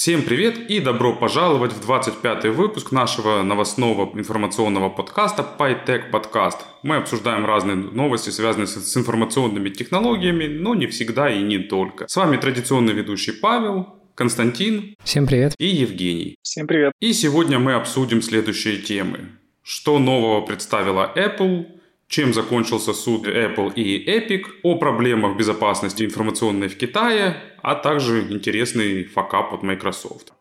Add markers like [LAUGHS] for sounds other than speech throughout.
Всем привет и добро пожаловать в 25-й выпуск нашего новостного информационного подкаста PyTech Podcast. Мы обсуждаем разные новости, связанные с информационными технологиями, но не всегда и не только. С вами традиционный ведущий Павел, Константин. Всем привет. И Евгений. Всем привет. И сегодня мы обсудим следующие темы. Что нового представила Apple – чем закончился суд Apple и Epic, о проблемах безопасности информационной в Китае, а также интересный факап от Microsoft.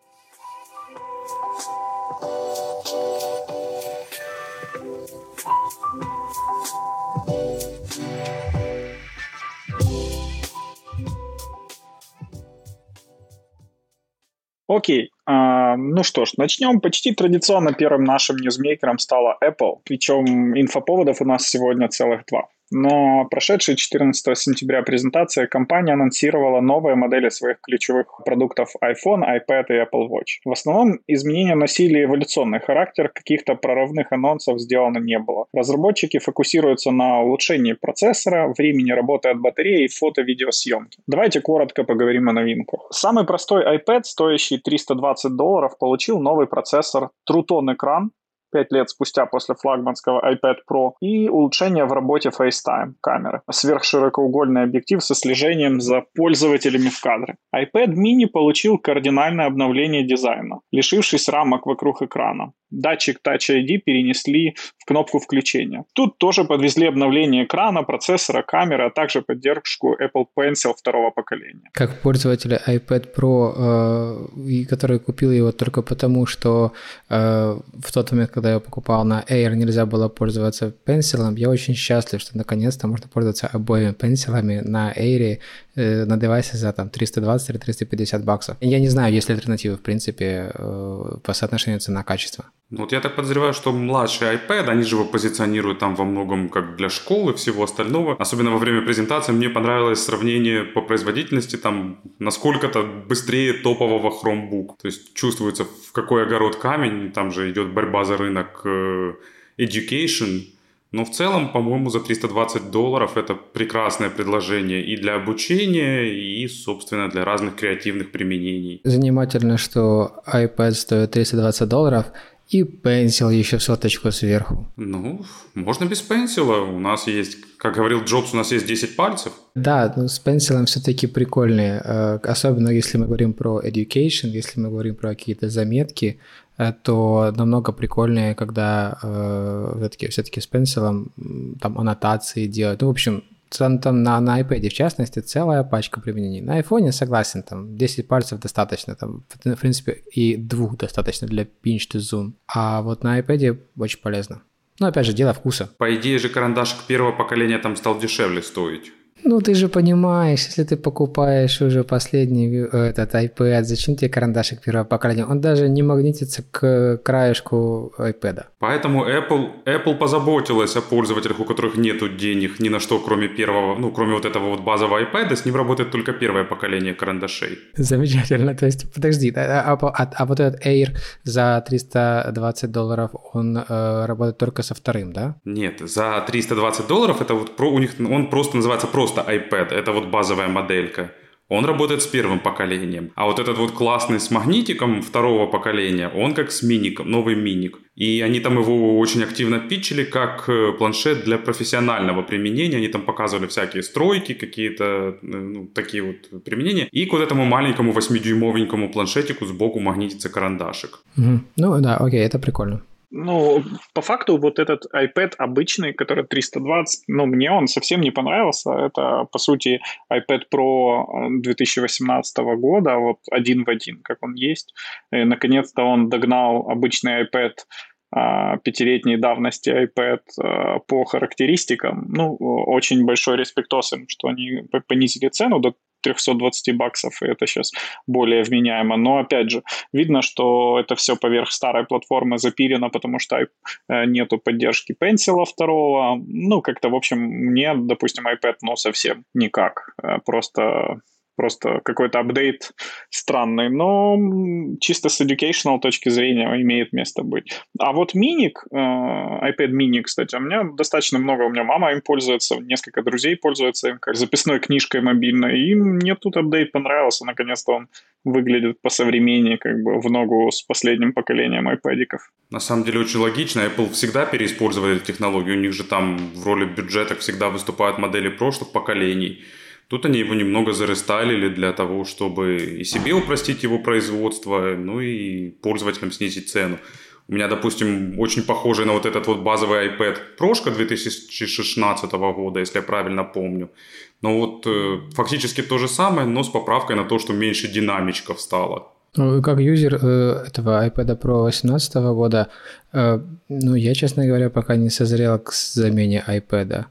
Окей, а, ну что ж, начнем. Почти традиционно первым нашим ньюзмейкером стала Apple, причем инфоповодов у нас сегодня целых два. Но прошедшая 14 сентября презентация компания анонсировала новые модели своих ключевых продуктов iPhone, iPad и Apple Watch. В основном изменения носили эволюционный характер, каких-то прорывных анонсов сделано не было. Разработчики фокусируются на улучшении процессора, времени работы от батареи и фото-видеосъемки. Давайте коротко поговорим о новинках. Самый простой iPad, стоящий 320 долларов, получил новый процессор True Tone экран 5 лет спустя после флагманского iPad Pro, и улучшение в работе FaceTime камеры, сверхширокоугольный объектив со слежением за пользователями в кадре. iPad mini получил кардинальное обновление дизайна, лишившись рамок вокруг экрана датчик Touch ID перенесли в кнопку включения. Тут тоже подвезли обновление экрана, процессора, камеры, а также поддержку Apple Pencil второго поколения. Как пользователь iPad Pro, э, который купил его только потому, что э, в тот момент, когда я покупал на Air, нельзя было пользоваться пенсилом, я очень счастлив, что наконец-то можно пользоваться обоими пенсилами на Air э, на девайсе за там 320 или 350 баксов. Я не знаю, есть ли альтернативы, в принципе, по соотношению цена-качество. Ну, вот я так подозреваю, что младший iPad, они же его позиционируют там во многом как для школы, всего остального. Особенно во время презентации мне понравилось сравнение по производительности, там, насколько-то быстрее топового Chromebook. То есть чувствуется, в какой огород камень, там же идет борьба за рынок э, education. Но в целом, по-моему, за 320 долларов это прекрасное предложение и для обучения, и, собственно, для разных креативных применений. Занимательно, что iPad стоит 320 долларов, и пенсил еще соточку сверху. Ну, можно без пенсила. У нас есть, как говорил Джобс, у нас есть 10 пальцев. Да, но с пенсилом все-таки прикольные. Э, особенно если мы говорим про education, если мы говорим про какие-то заметки, э, то намного прикольнее, когда э, все-таки, все-таки с пенсилом там аннотации делать. Ну, в общем, там, там на, на iPad, в частности, целая пачка применений. На iPhone согласен, там 10 пальцев достаточно, там, в принципе, и двух достаточно для pinch to zoom. А вот на iPad очень полезно. Но опять же, дело вкуса. По идее же карандашик первого поколения там стал дешевле стоить. Ну, ты же понимаешь, если ты покупаешь уже последний э, этот iPad, зачем тебе карандашик первого поколения? Он даже не магнитится к краешку iPad. Поэтому Apple, Apple позаботилась о пользователях, у которых нет денег ни на что, кроме первого, ну, кроме вот этого вот базового iPad, с ним работает только первое поколение карандашей. Замечательно. То есть, подожди, а, а, а, а вот этот Air за 320 долларов, он э, работает только со вторым, да? Нет, за 320 долларов это вот про, у них, он просто называется просто просто iPad, это вот базовая моделька. Он работает с первым поколением. А вот этот вот классный с магнитиком второго поколения, он как с миником, новый миник. И они там его очень активно питчили как э, планшет для профессионального применения. Они там показывали всякие стройки, какие-то э, ну, такие вот применения. И к вот этому маленькому 8-дюймовенькому планшетику сбоку магнитится карандашик. Угу. Ну да, окей, это прикольно. Ну, по факту, вот этот iPad обычный, который 320, ну, мне он совсем не понравился. Это, по сути, iPad Pro 2018 года, вот один в один, как он есть. И, наконец-то он догнал обычный iPad а, пятилетней давности iPad а, по характеристикам. Ну, очень большой респектос им, что они понизили цену до 320 баксов, и это сейчас более вменяемо. Но, опять же, видно, что это все поверх старой платформы запилено, потому что э, нету поддержки Pencil второго. Ну, как-то, в общем, мне, допустим, iPad, ну, совсем никак. Э, просто просто какой-то апдейт странный, но чисто с educational точки зрения имеет место быть. А вот миник, э, iPad mini, кстати, у меня достаточно много, у меня мама им пользуется, несколько друзей пользуются им как записной книжкой мобильной, и мне тут апдейт понравился, наконец-то он выглядит по современнее, как бы в ногу с последним поколением iPadиков. На самом деле очень логично. Apple всегда переиспользовали технологию. У них же там в роли бюджеток всегда выступают модели прошлых поколений. Тут они его немного зарестайлили для того, чтобы и себе упростить его производство, ну и пользователям снизить цену. У меня, допустим, очень похожий на вот этот вот базовый iPad Прошка 2016 года, если я правильно помню. Но вот э, фактически то же самое, но с поправкой на то, что меньше динамичков стало. Ну, как юзер э, этого iPad Pro 2018 года, э, ну, я, честно говоря, пока не созрел к замене iPad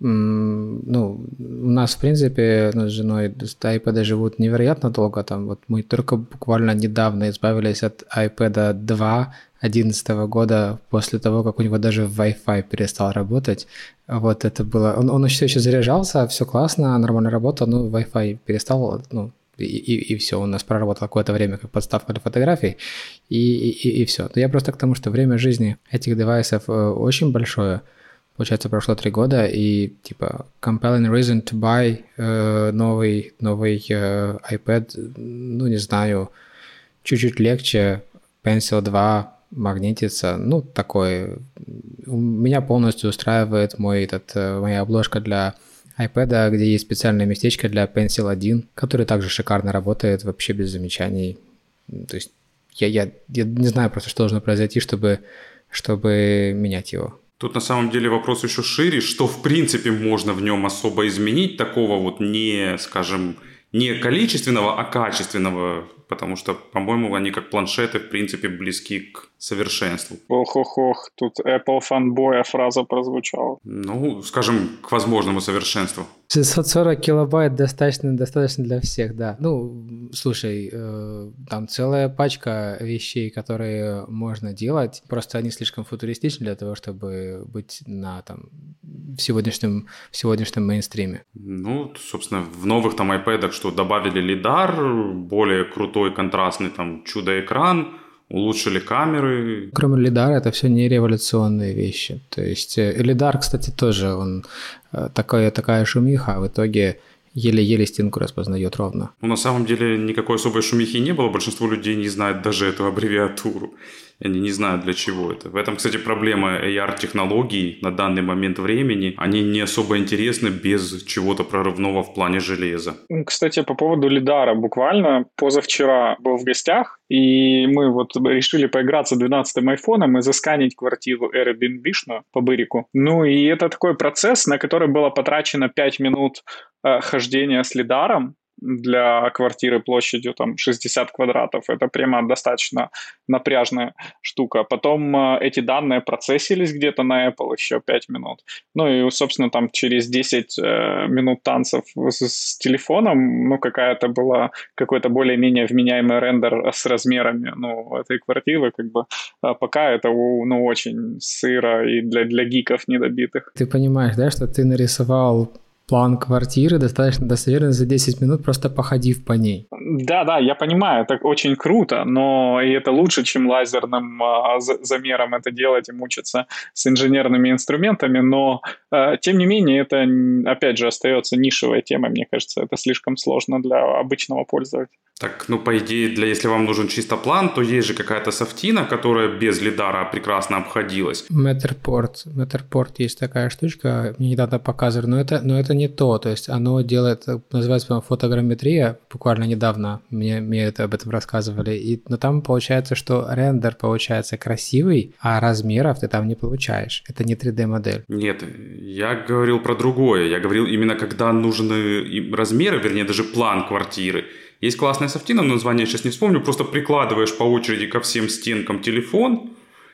ну, у нас, в принципе, ну, с женой iPad живут невероятно долго. Там вот мы только буквально недавно избавились от iPad 2 2011 года, после того, как у него даже Wi-Fi перестал работать. Вот это было... Он, он все еще заряжался, все классно, нормально работал, но Wi-Fi перестал, ну, и, и, и все, у нас проработал какое-то время как подставка для фотографий, и, и, и все. Но я просто к тому, что время жизни этих девайсов э, очень большое, Получается, прошло три года, и типа compelling reason to buy э, новый, новый э, iPad, ну не знаю, чуть-чуть легче, Pencil 2 магнитится, ну такой. Меня полностью устраивает мой этот, э, моя обложка для iPad, где есть специальное местечко для Pencil 1, который также шикарно работает, вообще без замечаний. То есть я, я, я не знаю просто, что должно произойти, чтобы, чтобы менять его. Тут на самом деле вопрос еще шире, что в принципе можно в нем особо изменить, такого вот не, скажем, не количественного, а качественного, потому что, по-моему, они как планшеты, в принципе, близки к совершенству. Ох-ох-ох, тут Apple фанбоя фраза прозвучала. Ну, скажем, к возможному совершенству. 640 килобайт достаточно, достаточно для всех, да. Ну, слушай, э, там целая пачка вещей, которые можно делать, просто они слишком футуристичны для того, чтобы быть на там в сегодняшнем, в сегодняшнем мейнстриме. Ну, собственно, в новых там iPad, что добавили лидар, более крутой контрастный там чудо-экран, улучшили камеры. Кроме лидара, это все не революционные вещи. То есть э, лидар, кстати, тоже он э, такая, такая шумиха, а в итоге еле-еле стенку распознает ровно. Ну, на самом деле, никакой особой шумихи не было. Большинство людей не знает даже эту аббревиатуру. Они не знают, для чего это. В этом, кстати, проблема AR-технологий на данный момент времени. Они не особо интересны без чего-то прорывного в плане железа. Кстати, по поводу лидара. Буквально позавчера был в гостях, и мы вот решили поиграться 12-м айфоном и засканить квартиру Airbnb по бырику. Ну и это такой процесс, на который было потрачено 5 минут э, хождения с лидаром, для квартиры площадью там 60 квадратов. Это прямо достаточно напряжная штука. Потом э, эти данные процессились где-то на Apple еще 5 минут. Ну и, собственно, там через 10 э, минут танцев с, с телефоном, ну, какая-то была какой-то более-менее вменяемый рендер с размерами, ну, этой квартиры, как бы, а пока это, ну, очень сыро и для, для гиков недобитых. Ты понимаешь, да, что ты нарисовал план квартиры достаточно достоверно за 10 минут, просто походив по ней. Да, да, я понимаю, это очень круто, но и это лучше, чем лазерным а, замером это делать и мучиться с инженерными инструментами, но а, тем не менее это, опять же, остается нишевой темой, мне кажется, это слишком сложно для обычного пользователя. Так, ну, по идее, для, если вам нужен чисто план, то есть же какая-то софтина, которая без лидара прекрасно обходилась. Matterport. Matterport есть такая штучка, мне недавно показывали, но это, но это не то, то есть оно делает, называется по фотограмметрия, буквально недавно мне, мне это об этом рассказывали, и, но там получается, что рендер получается красивый, а размеров ты там не получаешь. Это не 3D-модель. Нет, я говорил про другое. Я говорил именно, когда нужны размеры, вернее, даже план квартиры. Есть классная софтина, название сейчас не вспомню, просто прикладываешь по очереди ко всем стенкам телефон,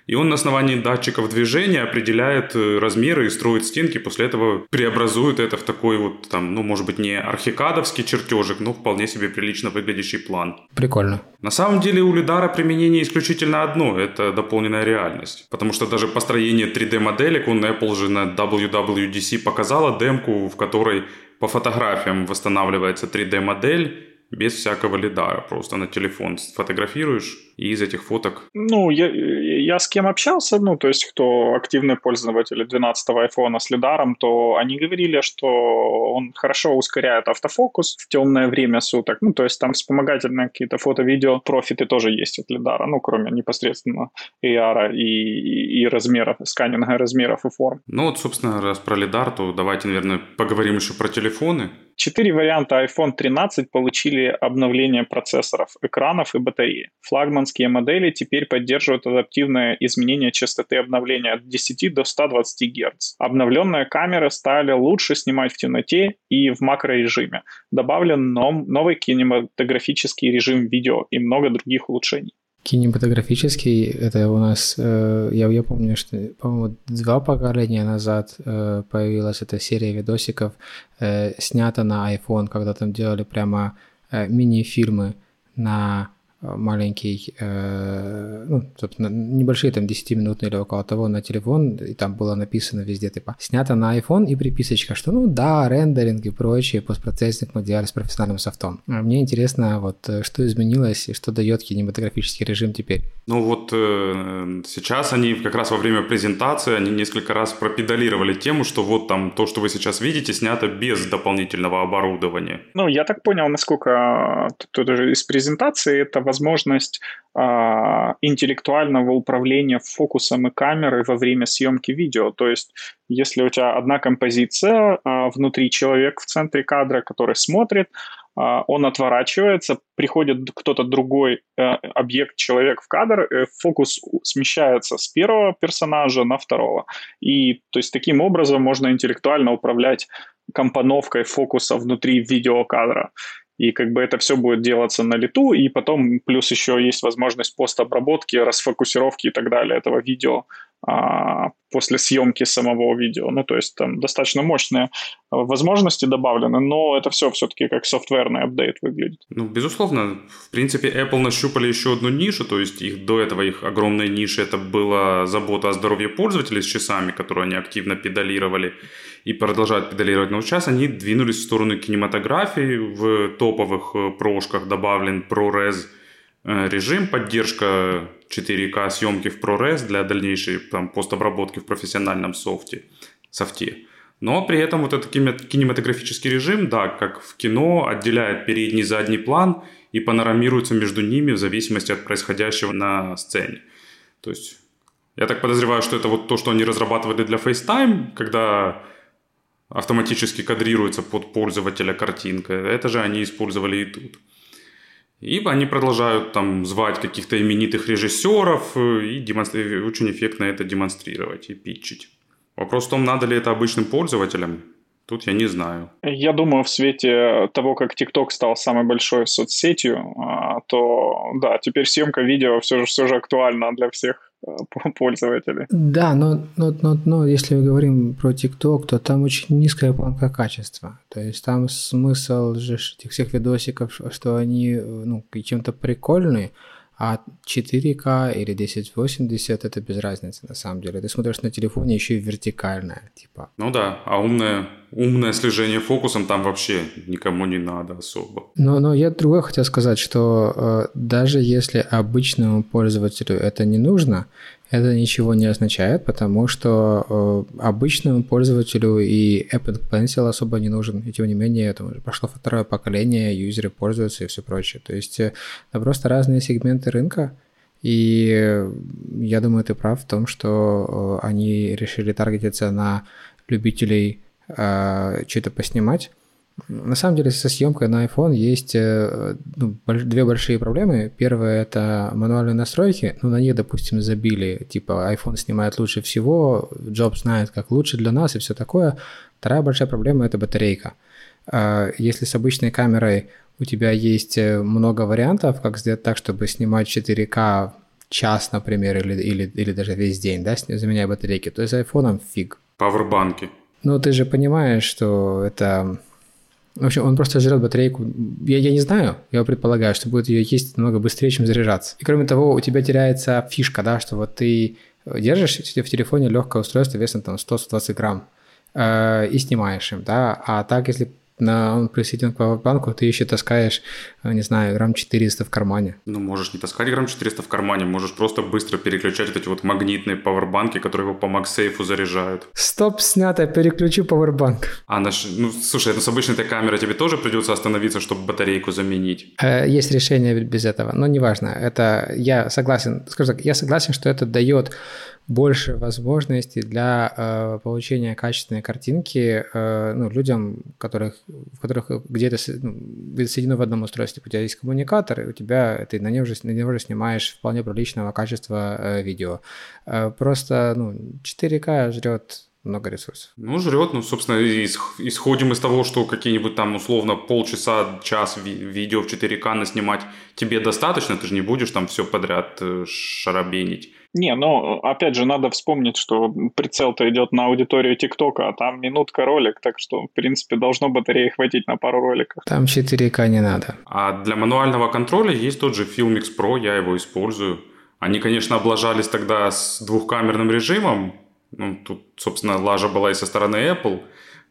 и он на основании датчиков движения определяет э, размеры и строит стенки, после этого преобразует это в такой вот, там, ну, может быть, не архикадовский чертежик, но вполне себе прилично выглядящий план. Прикольно. На самом деле у лидара применение исключительно одно – это дополненная реальность. Потому что даже построение 3D-моделек, он Apple же на WWDC показала демку, в которой по фотографиям восстанавливается 3D-модель, без всякого лидара, просто на телефон сфотографируешь, и из этих фоток... Ну, я, я с кем общался, ну, то есть кто активные пользователи 12-го iPhone с лидаром, то они говорили, что он хорошо ускоряет автофокус в темное время суток, ну, то есть там вспомогательные какие-то фото-видео профиты тоже есть от лидара, ну, кроме непосредственно AR и, и, и размеров, сканинга размеров и форм. Ну, вот, собственно, раз про лидар, то давайте, наверное, поговорим еще про телефоны. Четыре варианта iPhone 13 получили обновление процессоров, экранов и батареи. Флагманские модели теперь поддерживают адаптивное изменение частоты обновления от 10 до 120 Гц. Обновленные камеры стали лучше снимать в темноте и в макрорежиме. Добавлен новый кинематографический режим видео и много других улучшений. Кинематографический, это у нас, э, я, я помню, что, по-моему, два поколения назад э, появилась эта серия видосиков, э, снята на iPhone, когда там делали прямо э, мини-фильмы на маленький, э, ну, собственно, небольшие там 10-минутные или около того на телефон, и там было написано везде, типа, снято на iPhone и приписочка, что, ну да, рендеринг и прочее, постпроцессинг мы делали с профессиональным софтом. А мне интересно, вот, э, что изменилось и что дает кинематографический режим теперь? Ну вот э, сейчас они как раз во время презентации, они несколько раз пропедалировали тему, что вот там то, что вы сейчас видите, снято без дополнительного оборудования. Ну, я так понял, насколько тут уже из презентации это возможность э, интеллектуального управления фокусом и камерой во время съемки видео. То есть, если у тебя одна композиция, э, внутри человек в центре кадра, который смотрит, э, он отворачивается, приходит кто-то другой э, объект, человек в кадр, э, фокус смещается с первого персонажа на второго. И то есть таким образом можно интеллектуально управлять компоновкой фокуса внутри видеокадра и как бы это все будет делаться на лету, и потом плюс еще есть возможность постобработки, расфокусировки и так далее этого видео а, после съемки самого видео. Ну, то есть там достаточно мощные возможности добавлены, но это все все-таки как софтверный апдейт выглядит. Ну, безусловно, в принципе, Apple нащупали еще одну нишу, то есть их до этого их огромная ниша это была забота о здоровье пользователей с часами, которые они активно педалировали и продолжают педалировать. Но сейчас они двинулись в сторону кинематографии. В топовых э, прошках добавлен ProRes э, режим, поддержка 4К съемки в ProRes для дальнейшей там, постобработки в профессиональном софте, софте. Но при этом вот этот кинематографический режим, да, как в кино, отделяет передний и задний план и панорамируется между ними в зависимости от происходящего на сцене. То есть я так подозреваю, что это вот то, что они разрабатывали для FaceTime, когда автоматически кадрируется под пользователя картинка. Это же они использовали и тут. И они продолжают там звать каких-то именитых режиссеров э, и демонстри... очень эффектно это демонстрировать и питчить. Вопрос в том, надо ли это обычным пользователям. Тут я не знаю. Я думаю, в свете того, как TikTok стал самой большой соцсетью, а, то да, теперь съемка видео все же, все же актуальна для всех [LAUGHS] пользователей. Да, но, но, но, но если мы говорим про TikTok, то там очень низкая планка качества. То есть там смысл же этих всех видосиков, что они ну, чем-то прикольные, а 4К или 1080 это без разницы на самом деле. Ты смотришь на телефоне еще и вертикальное, типа. Ну да, а умное, умное слежение фокусом там вообще никому не надо особо. Но, но я другое хотел сказать, что э, даже если обычному пользователю это не нужно, это ничего не означает, потому что э, обычному пользователю и Apple Pencil особо не нужен. И тем не менее, это уже прошло второе поколение, юзеры пользуются и все прочее. То есть это просто разные сегменты рынка. И я думаю, ты прав в том, что э, они решили таргетиться на любителей э, что-то поснимать на самом деле со съемкой на iPhone есть э, ну, две большие проблемы. Первая это мануальные настройки, ну на них, допустим, забили, типа iPhone снимает лучше всего, Джоб знает, как лучше для нас и все такое. Вторая большая проблема это батарейка. А, если с обычной камерой у тебя есть э, много вариантов, как сделать так, чтобы снимать 4К час, например, или, или, или даже весь день, да, заменяя батарейки, то с iPhone фиг. Пауэрбанки. Ну, ты же понимаешь, что это в общем, он просто жрет батарейку. Я, я не знаю, я предполагаю, что будет ее есть намного быстрее, чем заряжаться. И кроме того, у тебя теряется фишка, да, что вот ты держишь в телефоне легкое устройство весом там 100-120 грамм э, и снимаешь им, да, а так, если на, он присоединен к Powerbank, ты еще таскаешь, не знаю, грамм 400 в кармане. Ну, можешь не таскать грамм 400 в кармане, можешь просто быстро переключать вот эти вот магнитные пауэрбанки, которые его по MagSafe заряжают. Стоп, снято, переключи пауэрбанк. А наш, ну, слушай, это с обычной этой камерой тебе тоже придется остановиться, чтобы батарейку заменить? Э, есть решение без этого, но неважно. Это я согласен, скажу так, я согласен, что это дает больше возможностей для э, получения качественной картинки э, ну, людям, которых, в которых где-то ну, соединено в одном устройстве. У тебя есть коммуникатор, и у тебя ты на него же, на него же снимаешь вполне приличного качества э, видео. Э, просто ну, 4К жрет много ресурсов. Ну, жрет, ну, собственно, исходим из того, что какие-нибудь там, условно, полчаса, час видео в 4К наснимать тебе достаточно, ты же не будешь там все подряд э, шарабенить. Не, ну, опять же, надо вспомнить, что прицел-то идет на аудиторию ТикТока, а там минутка ролик, так что, в принципе, должно батареи хватить на пару роликов. Там 4К не надо. А для мануального контроля есть тот же Filmix Pro, я его использую. Они, конечно, облажались тогда с двухкамерным режимом. Ну, тут, собственно, лажа была и со стороны Apple.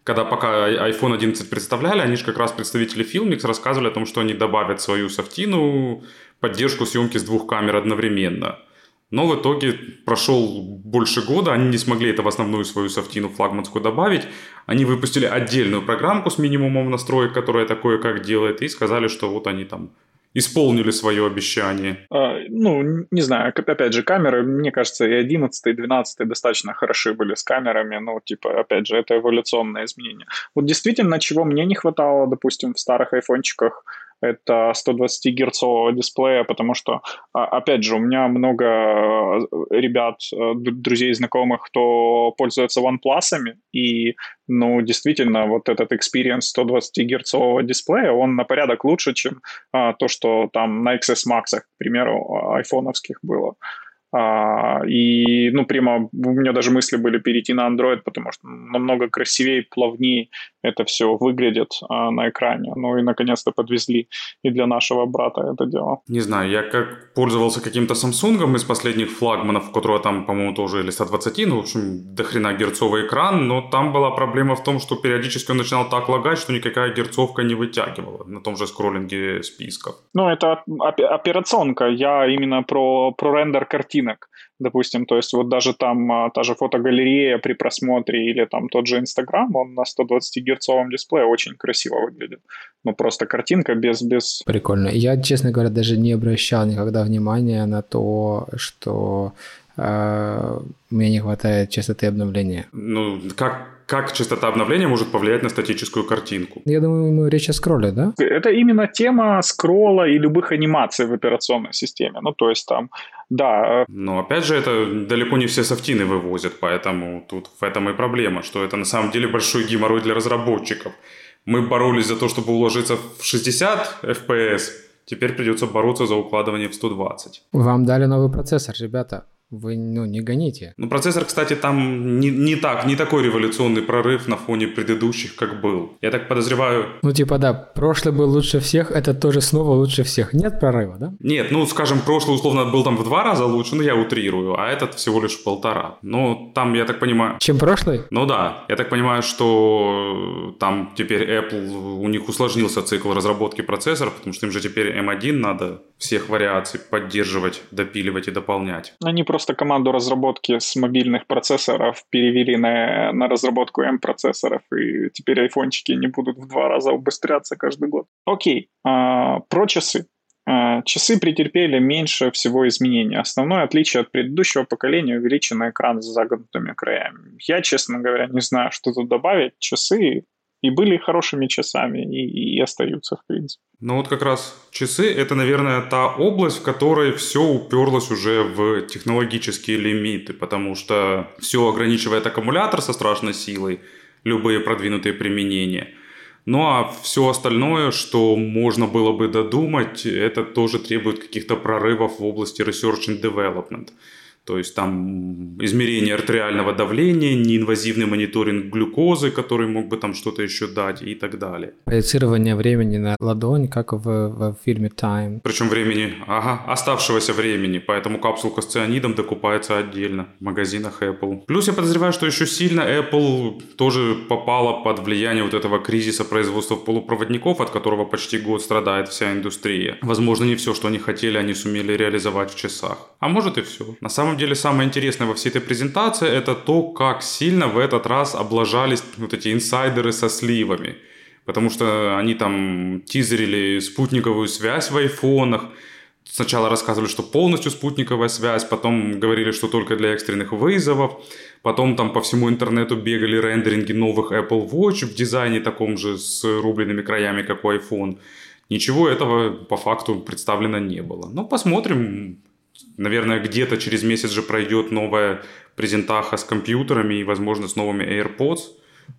Когда пока iPhone 11 представляли, они же как раз представители Filmix рассказывали о том, что они добавят свою софтину, поддержку съемки с двух камер одновременно – но в итоге прошел больше года, они не смогли это в основную свою софтину флагманскую добавить. Они выпустили отдельную программку с минимумом настроек, которая такое как делает, и сказали, что вот они там исполнили свое обещание? А, ну, не знаю, опять же, камеры, мне кажется, и 11, и 12 достаточно хороши были с камерами, ну, типа, опять же, это эволюционное изменение. Вот действительно, чего мне не хватало, допустим, в старых айфончиках, это 120 герцового дисплея, потому что, а, опять же, у меня много э, ребят, э, друзей, знакомых, кто пользуется OnePlus, и, ну, действительно, вот этот experience 120 герцового дисплея, он на порядок лучше, чем а, то, что там на XS Max, к примеру, айфоновских было. А, и, ну, прямо у меня даже мысли были перейти на Android, потому что намного красивее, плавнее это все выглядит а, на экране. Ну и, наконец-то, подвезли и для нашего брата это дело. Не знаю, я как пользовался каким-то Samsung из последних флагманов, у которого там, по-моему, тоже или 120, ну, в общем, дохрена герцовый экран, но там была проблема в том, что периодически он начинал так лагать, что никакая герцовка не вытягивала на том же скроллинге списков. Ну, это операционка. Я именно про, про рендер картин картинок, допустим, то есть вот даже там а, та же фотогалерея при просмотре или там тот же Инстаграм, он на 120 герцовом дисплее очень красиво выглядит. Ну, просто картинка без... без... Прикольно. Я, честно говоря, даже не обращал никогда внимания на то, что мне не хватает частоты обновления. Ну, как как частота обновления может повлиять на статическую картинку. Я думаю, мы речь о скролле, да? Это именно тема скролла и любых анимаций в операционной системе. Ну, то есть там, да. Э, Но опять же, это далеко не все софтины вывозят, поэтому тут в этом и проблема, что это на самом деле большой геморрой для разработчиков. Мы боролись за то, чтобы уложиться в 60 FPS, теперь придется бороться за укладывание в 120. Вам дали новый процессор, ребята вы ну, не гоните. Ну, процессор, кстати, там не, не так, не такой революционный прорыв на фоне предыдущих, как был. Я так подозреваю... Ну, типа, да, прошлый был лучше всех, это тоже снова лучше всех. Нет прорыва, да? Нет, ну, скажем, прошлый, условно, был там в два раза лучше, ну, я утрирую, а этот всего лишь полтора. Ну, там, я так понимаю... Чем прошлый? Ну, да. Я так понимаю, что там теперь Apple, у них усложнился цикл разработки процессора, потому что им же теперь M1 надо всех вариаций поддерживать, допиливать и дополнять. Они просто просто команду разработки с мобильных процессоров перевели на, на разработку M-процессоров, и теперь айфончики не будут в два раза убыстряться каждый год. Окей, а, про часы. А, часы претерпели меньше всего изменений. Основное отличие от предыдущего поколения – увеличенный экран с загнутыми краями. Я, честно говоря, не знаю, что тут добавить. Часы и были хорошими часами, и, и остаются, в принципе. Ну вот как раз часы – это, наверное, та область, в которой все уперлось уже в технологические лимиты, потому что все ограничивает аккумулятор со страшной силой, любые продвинутые применения. Ну а все остальное, что можно было бы додумать, это тоже требует каких-то прорывов в области research and development. То есть там измерение артериального давления, неинвазивный мониторинг глюкозы, который мог бы там что-то еще дать и так далее. Проецирование времени на ладонь, как в, в фильме Time. Причем времени, ага, оставшегося времени, поэтому капсулка с цианидом докупается отдельно в магазинах Apple. Плюс я подозреваю, что еще сильно Apple тоже попала под влияние вот этого кризиса производства полупроводников, от которого почти год страдает вся индустрия. Возможно, не все, что они хотели, они сумели реализовать в часах. А может и все. На самом самом деле самое интересное во всей этой презентации это то, как сильно в этот раз облажались вот эти инсайдеры со сливами. Потому что они там тизерили спутниковую связь в айфонах, Сначала рассказывали, что полностью спутниковая связь, потом говорили, что только для экстренных вызовов, потом там по всему интернету бегали рендеринги новых Apple Watch в дизайне таком же с рубленными краями, как у iPhone. Ничего этого по факту представлено не было. Но посмотрим, Наверное, где-то через месяц же пройдет новая презентаха с компьютерами и, возможно, с новыми AirPods.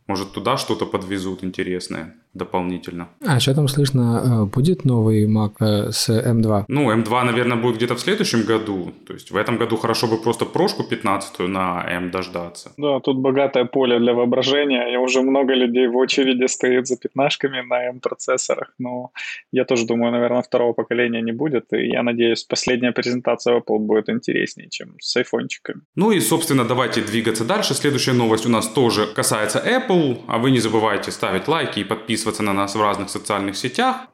Может, туда что-то подвезут интересное дополнительно. А что там слышно? Э, будет новый Mac э, с M2? Ну, M2, наверное, будет где-то в следующем году. То есть в этом году хорошо бы просто прошку 15 на M дождаться. Да, тут богатое поле для воображения. И уже много людей в очереди стоит за пятнашками на M-процессорах. Но я тоже думаю, наверное, второго поколения не будет. И я надеюсь, последняя презентация Apple будет интереснее, чем с айфончиками. Ну и, собственно, давайте двигаться дальше. Следующая новость у нас тоже касается Apple. А вы не забывайте ставить лайки и подписываться подписываться на нас в разных социальных сетях.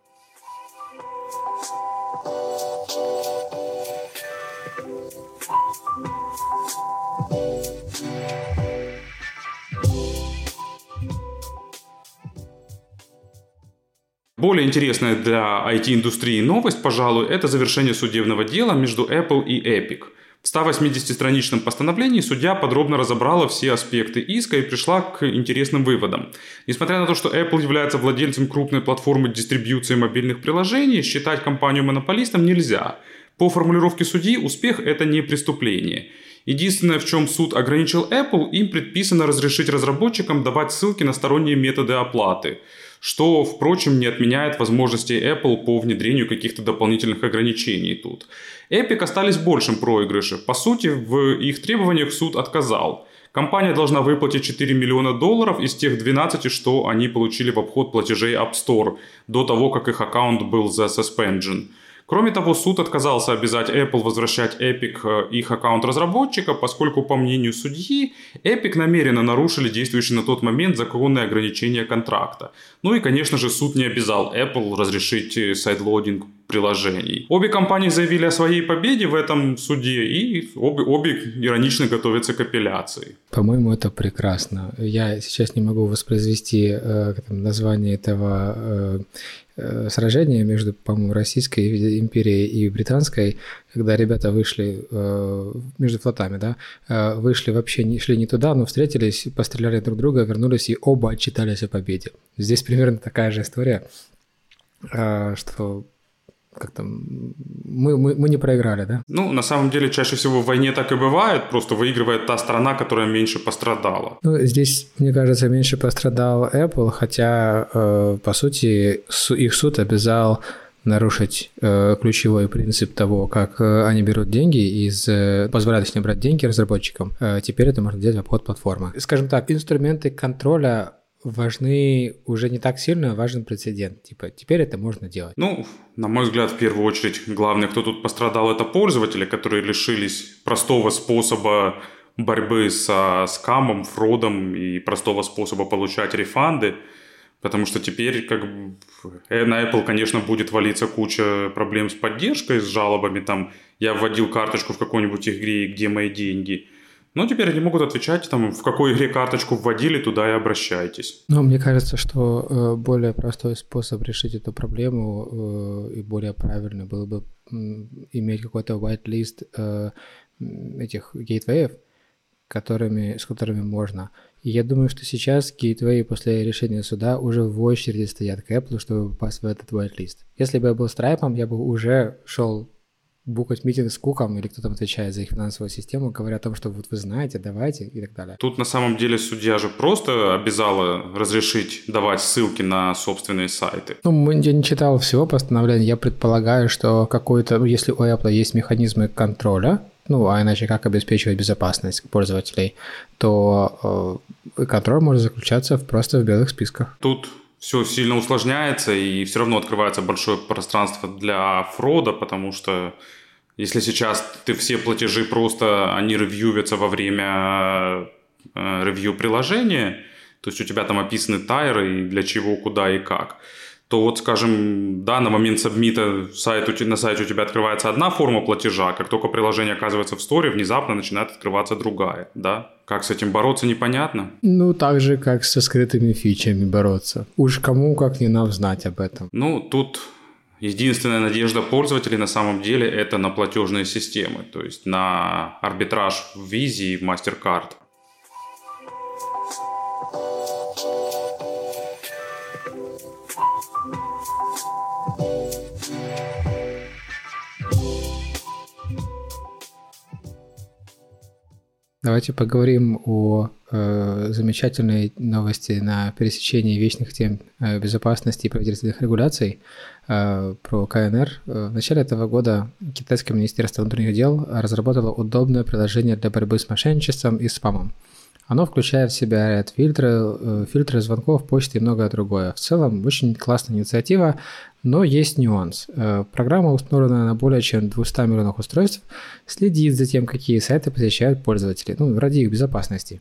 Более интересная для IT-индустрии новость, пожалуй, это завершение судебного дела между Apple и Epic – в 180-страничном постановлении судья подробно разобрала все аспекты иска и пришла к интересным выводам. Несмотря на то, что Apple является владельцем крупной платформы дистрибьюции мобильных приложений, считать компанию монополистом нельзя. По формулировке судьи, успех – это не преступление. Единственное, в чем суд ограничил Apple, им предписано разрешить разработчикам давать ссылки на сторонние методы оплаты – что, впрочем, не отменяет возможности Apple по внедрению каких-то дополнительных ограничений тут. Epic остались в большем проигрыше. По сути, в их требованиях суд отказал. Компания должна выплатить 4 миллиона долларов из тех 12, что они получили в обход платежей App Store до того, как их аккаунт был за suspension. Кроме того, суд отказался обязать Apple возвращать Epic э, их аккаунт разработчика, поскольку, по мнению судьи, Epic намеренно нарушили действующие на тот момент законные ограничения контракта. Ну и, конечно же, суд не обязал Apple разрешить э, сайдлодинг приложений. Обе компании заявили о своей победе в этом суде, и обе, обе иронично готовятся к апелляции. По-моему, это прекрасно. Я сейчас не могу воспроизвести э, название этого э, сражение между, по-моему, Российской империей и Британской, когда ребята вышли э, между флотами, да, э, вышли вообще, не шли не туда, но встретились, постреляли друг друга, вернулись и оба отчитались о победе. Здесь примерно такая же история, что как там, мы, мы, мы не проиграли, да? Ну, на самом деле, чаще всего в войне так и бывает, просто выигрывает та страна, которая меньше пострадала. Ну, здесь, мне кажется, меньше пострадал Apple, хотя, э, по сути, их суд обязал нарушить э, ключевой принцип того, как э, они берут деньги из э, позволяют брать деньги разработчикам. Э, теперь это можно делать в обход платформы. Скажем так, инструменты контроля важны уже не так сильно, важен прецедент. Типа, теперь это можно делать. Ну, на мой взгляд, в первую очередь, главное, кто тут пострадал, это пользователи, которые лишились простого способа борьбы со скамом, фродом и простого способа получать рефанды. Потому что теперь как бы, э, на Apple, конечно, будет валиться куча проблем с поддержкой, с жалобами. Там я вводил карточку в какой-нибудь игре, где мои деньги – но теперь они могут отвечать, там, в какой игре карточку вводили, туда и обращайтесь. Ну, мне кажется, что э, более простой способ решить эту проблему э, и более правильный было бы э, иметь какой-то whitelist э, этих гейтвеев, которыми, с которыми можно. И я думаю, что сейчас гейтвеи после решения суда уже в очереди стоят к Apple, чтобы попасть в этот whitelist. Если бы я был страйпом, я бы уже шел букать митинг с Куком или кто там отвечает за их финансовую систему, говоря о том, что вот вы знаете, давайте и так далее. Тут на самом деле судья же просто обязала разрешить давать ссылки на собственные сайты. Ну, я не читал всего постановления, я предполагаю, что какой-то, ну, если у Apple есть механизмы контроля, ну, а иначе как обеспечивать безопасность пользователей, то э, контроль может заключаться в, просто в белых списках. Тут все сильно усложняется, и все равно открывается большое пространство для фрода, потому что если сейчас ты все платежи просто, они ревьювятся во время э, ревью приложения, то есть у тебя там описаны тайры, и для чего, куда и как, то вот, скажем, да, на момент сабмита сайт, на сайте у тебя открывается одна форма платежа, как только приложение оказывается в сторе, внезапно начинает открываться другая, да? Как с этим бороться, непонятно. Ну, так же, как со скрытыми фичами бороться. Уж кому, как не нам, знать об этом. Ну, тут единственная надежда пользователей на самом деле это на платежные системы, то есть на арбитраж в Visa и MasterCard. Давайте поговорим о э, замечательной новости на пересечении вечных тем э, безопасности и правительственных регуляций э, про КНР. Э, в начале этого года китайское министерство внутренних дел разработало удобное приложение для борьбы с мошенничеством и спамом. Оно включает в себя ряд фильтров, э, фильтры звонков, почты и многое другое. В целом, очень классная инициатива, но есть нюанс. Э, программа, установленная на более чем 200 миллионах устройств, следит за тем, какие сайты посещают пользователи, ну, ради их безопасности.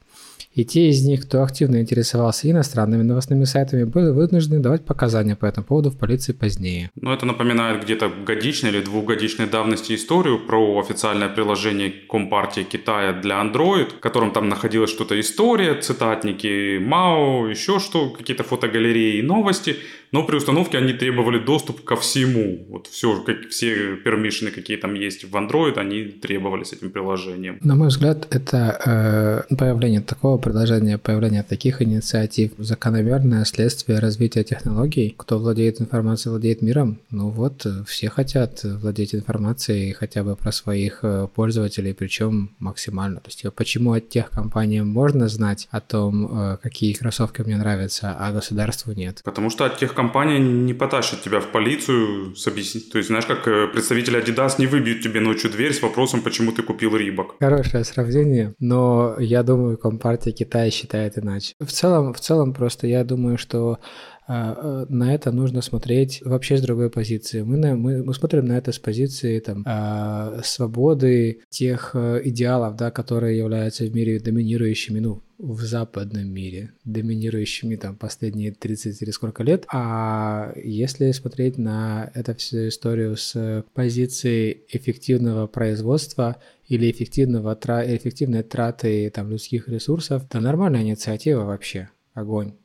И те из них, кто активно интересовался иностранными новостными сайтами, были вынуждены давать показания по этому поводу в полиции позднее. Ну, это напоминает где-то годичной или двухгодичной давности историю про официальное приложение Компартии Китая для Android, в котором там находилась что-то история, цитатники МАО, еще что, какие-то фотогалереи и новости – но при установке они требовали доступ ко всему. Вот все, как, все пермишины, какие там есть в Android, они требовали с этим приложением. На мой взгляд, это э, появление такого приложения, появление таких инициатив, закономерное следствие развития технологий. Кто владеет информацией, владеет миром. Ну вот, все хотят владеть информацией хотя бы про своих э, пользователей, причем максимально. То есть, почему от тех компаний можно знать о том, э, какие кроссовки мне нравятся, а государству нет? Потому что от тех компания не потащит тебя в полицию с объяснить. То есть, знаешь, как э, представитель Adidas не выбьют тебе ночью дверь с вопросом, почему ты купил Рибок. Хорошее сравнение, но я думаю, Компартия Китая считает иначе. В целом, в целом просто я думаю, что на это нужно смотреть вообще с другой позиции. Мы, на, мы, мы смотрим на это с позиции там, э, свободы тех э, идеалов, да, которые являются в мире доминирующими, ну, в западном мире, доминирующими там последние 30 или сколько лет. А если смотреть на эту всю историю с позиции эффективного производства или эффективного, эффективной траты там, людских ресурсов, то нормальная инициатива вообще. Огонь.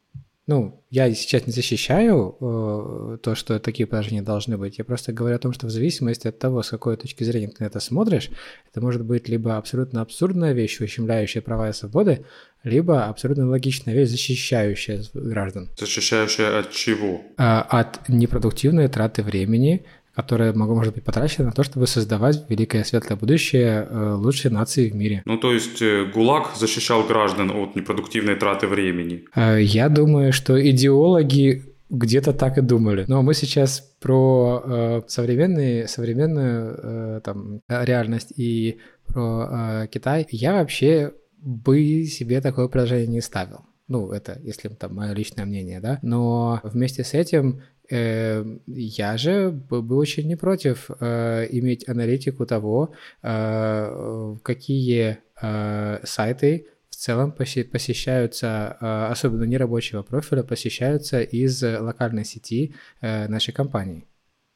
Ну, я сейчас не защищаю э, то, что такие положения должны быть. Я просто говорю о том, что в зависимости от того, с какой точки зрения ты на это смотришь, это может быть либо абсолютно абсурдная вещь, ущемляющая права и свободы, либо абсолютно логичная вещь, защищающая граждан. Защищающая от чего? Э, от непродуктивной траты времени, которое может быть потрачено на то, чтобы создавать великое светлое будущее э, лучшей нации в мире. Ну, то есть э, ГУЛАГ защищал граждан от непродуктивной траты времени? Э, я думаю, что идеологи где-то так и думали. Но мы сейчас про э, современные, современную э, там, реальность и про э, Китай. Я вообще бы себе такое приложение не ставил. Ну, это, если там мое личное мнение, да. Но вместе с этим я же был очень не против э, иметь аналитику того, э, какие э, сайты в целом посещаются, особенно нерабочего профиля, посещаются из локальной сети нашей компании.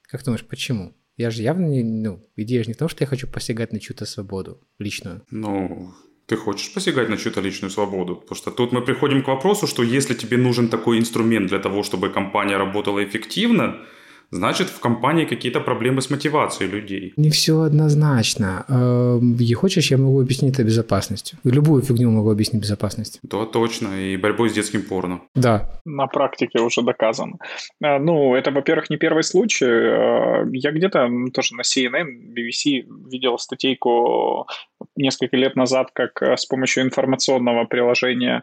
Как думаешь, почему? Я же явно не, ну, идея же не в том, что я хочу посягать на чью-то свободу личную. Ну, ты хочешь посягать на чью-то личную свободу? Потому что тут мы приходим к вопросу, что если тебе нужен такой инструмент для того, чтобы компания работала эффективно, значит в компании какие-то проблемы с мотивацией людей. Не все однозначно. И хочешь, я могу объяснить это безопасностью. Любую фигню могу объяснить безопасностью. Да, точно. И борьбой с детским порно. Да. На практике уже доказано. Э, ну, это, во-первых, не первый случай. Э, я где-то тоже на CNN, BBC видел статейку несколько лет назад, как э, с помощью информационного приложения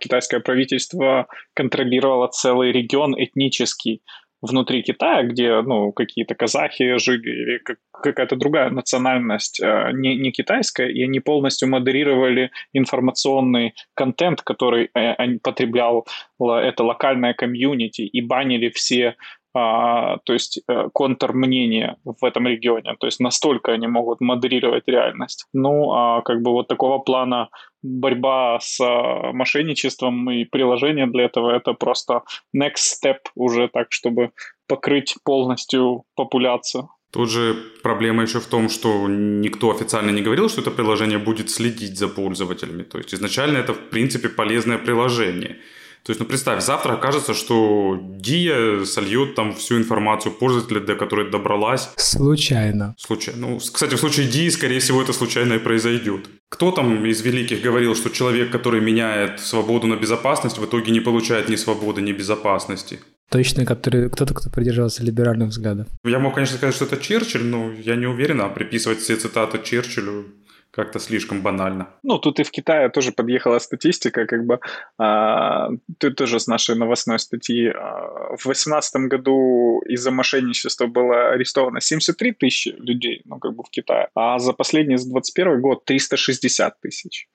китайское правительство контролировало целый регион этнический, внутри Китая, где, ну, какие-то казахи жили или какая-то другая национальность, э, не, не китайская, и они полностью модерировали информационный контент, который э, потреблял это локальное комьюнити, и банили все а, то есть э, контрмнения в этом регионе. То есть настолько они могут модерировать реальность. Ну, а как бы вот такого плана борьба с а, мошенничеством и приложение для этого это просто next step уже так, чтобы покрыть полностью популяцию. Тут же проблема еще в том, что никто официально не говорил, что это приложение будет следить за пользователями. То есть изначально это, в принципе, полезное приложение. То есть, ну представь, завтра окажется, что Дия сольет там всю информацию пользователя, до которой добралась. Случайно. Случайно. Ну, кстати, в случае Дии, скорее всего, это случайно и произойдет. Кто там из великих говорил, что человек, который меняет свободу на безопасность, в итоге не получает ни свободы, ни безопасности? Точно, который, кто-то, кто придерживался либеральных взглядов. Я мог, конечно, сказать, что это Черчилль, но я не уверен, а приписывать все цитаты Черчиллю как-то слишком банально. Ну, тут и в Китае тоже подъехала статистика, как бы, а, ты тоже с нашей новостной статьи. А, в 2018 году из-за мошенничества было арестовано 73 тысячи людей, ну, как бы в Китае, а за последний, за 21 год 360 тысяч.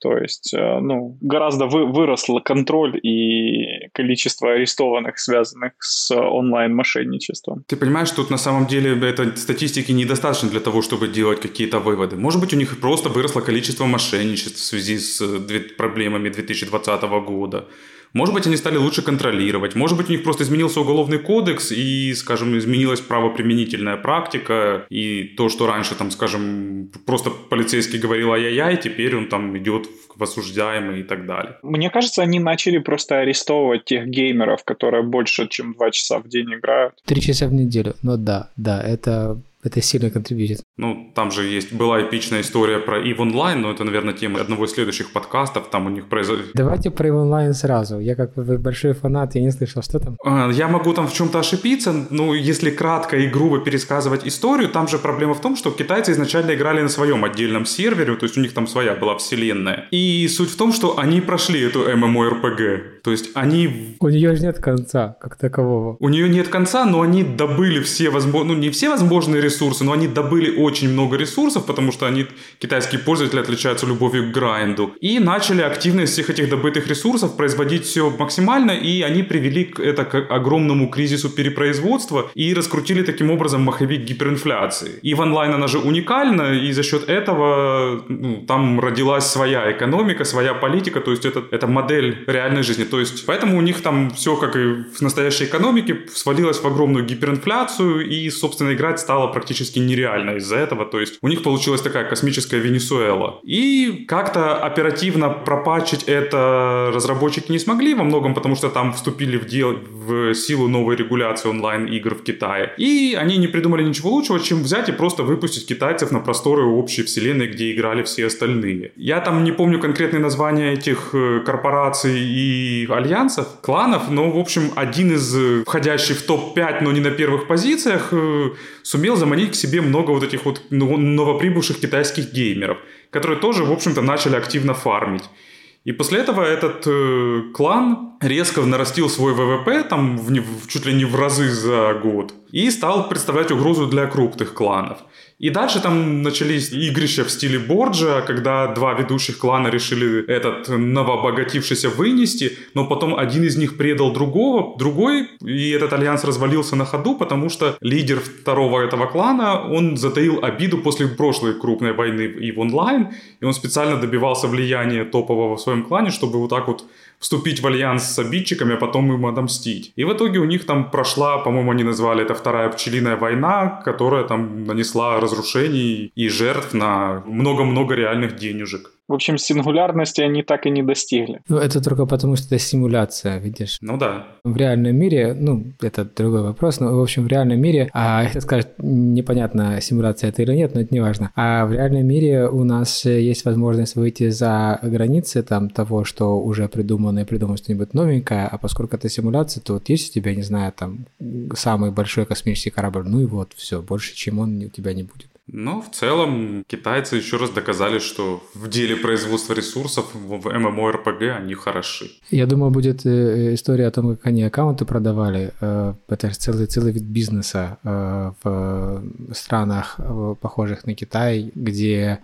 То есть, э, ну, гораздо вы, выросло контроль и количество арестованных, связанных с онлайн-мошенничеством. Ты понимаешь, тут на самом деле этой статистики недостаточно для того, чтобы делать какие-то выводы. Может быть, у них просто выросло количество мошенничеств в связи с э, проблемами 2020 года. Может быть, они стали лучше контролировать. Может быть, у них просто изменился уголовный кодекс и, скажем, изменилась правоприменительная практика. И то, что раньше, там, скажем, просто полицейский говорил ай-яй-яй, теперь он там идет в осуждаемый и так далее. Мне кажется, они начали просто арестовывать тех геймеров, которые больше, чем два часа в день играют. Три часа в неделю. Ну да, да, это это сильно контрибьютит. Ну, там же есть, была эпичная история про EVE Online, но это, наверное, тема одного из следующих подкастов, там у них произошло... Давайте про EVE Online сразу. Я как вы большой фанат, я не слышал, что там? А, я могу там в чем-то ошибиться, но если кратко и грубо пересказывать историю, там же проблема в том, что китайцы изначально играли на своем отдельном сервере, то есть у них там своя была вселенная. И суть в том, что они прошли эту MMORPG. То есть они... У нее же нет конца, как такового. У нее нет конца, но они добыли все возможные... Ну, не все возможные ресурсы, но они добыли очень много ресурсов, потому что они, китайские пользователи, отличаются любовью к грайнду. И начали активно из всех этих добытых ресурсов производить все максимально, и они привели это к огромному кризису перепроизводства и раскрутили таким образом маховик гиперинфляции. И в онлайн она же уникальна, и за счет этого ну, там родилась своя экономика, своя политика, то есть это, это модель реальной жизни. То есть поэтому у них там все, как и в настоящей экономике, свалилось в огромную гиперинфляцию, и, собственно, играть стало практически нереально из-за этого. То есть у них получилась такая космическая Венесуэла. И как-то оперативно пропачить это разработчики не смогли во многом, потому что там вступили в, дел, в силу новой регуляции онлайн-игр в Китае. И они не придумали ничего лучшего, чем взять и просто выпустить китайцев на просторы общей вселенной, где играли все остальные. Я там не помню конкретные названия этих э, корпораций и альянсов, кланов, но, в общем, один из э, входящих в топ-5, но не на первых позициях, э, сумел заманить к себе много вот этих вот новоприбывших китайских геймеров, которые тоже, в общем-то, начали активно фармить. И после этого этот э, клан резко нарастил свой ВВП там в, в, чуть ли не в разы за год и стал представлять угрозу для крупных кланов. И дальше там начались игрища в стиле Борджа, когда два ведущих клана решили этот новообогатившийся вынести, но потом один из них предал другого, другой, и этот альянс развалился на ходу, потому что лидер второго этого клана, он затаил обиду после прошлой крупной войны и в онлайн, и он специально добивался влияния топового в своем клане, чтобы вот так вот вступить в альянс с обидчиками, а потом им отомстить. И в итоге у них там прошла, по-моему, они назвали это вторая пчелиная война, которая там нанесла разрушений и жертв на много-много реальных денежек. В общем, сингулярности они так и не достигли. Ну, это только потому, что это симуляция, видишь? Ну да. В реальном мире, ну, это другой вопрос, но, в общем, в реальном мире, а [LAUGHS] это скажет, непонятно, симуляция это или нет, но это не важно. А в реальном мире у нас есть возможность выйти за границы там того, что уже придумано, и придумать что-нибудь новенькое, а поскольку это симуляция, то вот есть у тебя, не знаю, там, самый большой космический корабль, ну и вот, все, больше, чем он у тебя не будет. Но в целом китайцы еще раз доказали, что в деле производства ресурсов в MMORPG они хороши. Я думаю, будет э, история о том, как они аккаунты продавали. Э, это целый, целый вид бизнеса э, в странах, похожих на Китай, где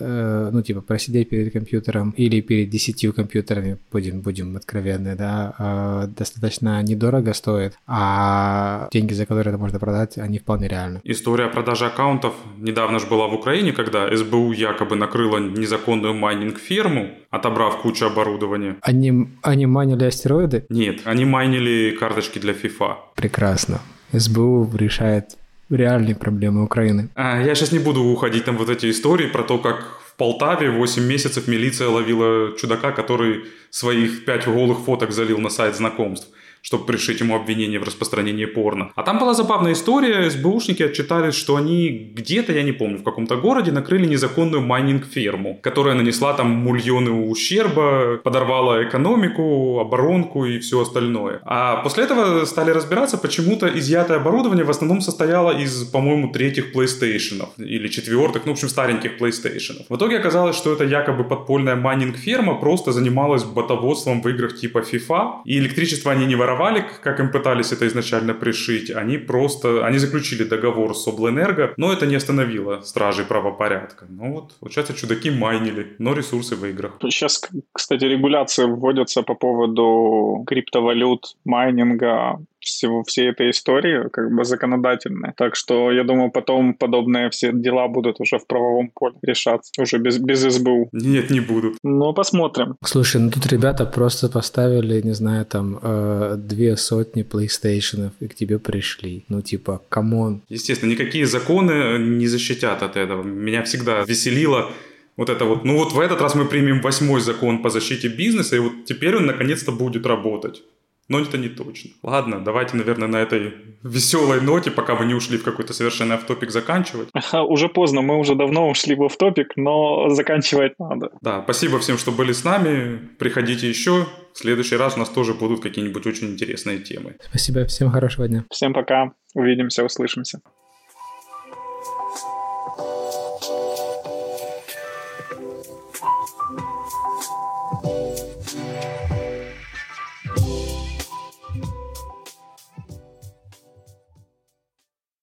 Э, ну, типа, просидеть перед компьютером или перед десятью компьютерами, будем, будем откровенны, да, э, достаточно недорого стоит, а деньги, за которые это можно продать, они вполне реальны. История продажи аккаунтов недавно же была в Украине, когда СБУ якобы накрыла незаконную майнинг-ферму, отобрав кучу оборудования. Они, они майнили астероиды? Нет, они майнили карточки для FIFA. Прекрасно. СБУ решает реальные проблемы Украины. А, я сейчас не буду уходить там вот эти истории про то, как в Полтаве 8 месяцев милиция ловила чудака, который своих 5 голых фоток залил на сайт знакомств чтобы пришить ему обвинение в распространении порно. А там была забавная история, СБУшники отчитались, что они где-то, я не помню, в каком-то городе накрыли незаконную майнинг-ферму, которая нанесла там мульоны ущерба, подорвала экономику, оборонку и все остальное. А после этого стали разбираться, почему-то изъятое оборудование в основном состояло из, по-моему, третьих PlayStation или четвертых, ну, в общем, стареньких PlayStation. В итоге оказалось, что это якобы подпольная майнинг-ферма просто занималась ботоводством в играх типа FIFA, и электричество они не воровали воровали, как им пытались это изначально пришить, они просто, они заключили договор с Облэнерго, но это не остановило стражей правопорядка. Ну вот, получается, чудаки майнили, но ресурсы в играх. Сейчас, кстати, регуляции вводятся по поводу криптовалют, майнинга, всего, всей этой истории, как бы законодательной. Так что, я думаю, потом подобные все дела будут уже в правовом поле решаться, уже без, без СБУ. Нет, не будут. Ну, посмотрим. Слушай, ну тут ребята просто поставили, не знаю, там, э, две сотни PlayStation и к тебе пришли. Ну, типа, come on. Естественно, никакие законы не защитят от этого. Меня всегда веселило вот это вот, ну вот в этот раз мы примем восьмой закон по защите бизнеса, и вот теперь он наконец-то будет работать но это не точно. Ладно, давайте, наверное, на этой веселой ноте, пока мы не ушли в какой-то совершенно автопик, заканчивать. Ага, уже поздно, мы уже давно ушли в автопик, но заканчивать надо. Да, спасибо всем, что были с нами. Приходите еще. В следующий раз у нас тоже будут какие-нибудь очень интересные темы. Спасибо, всем хорошего дня. Всем пока, увидимся, услышимся.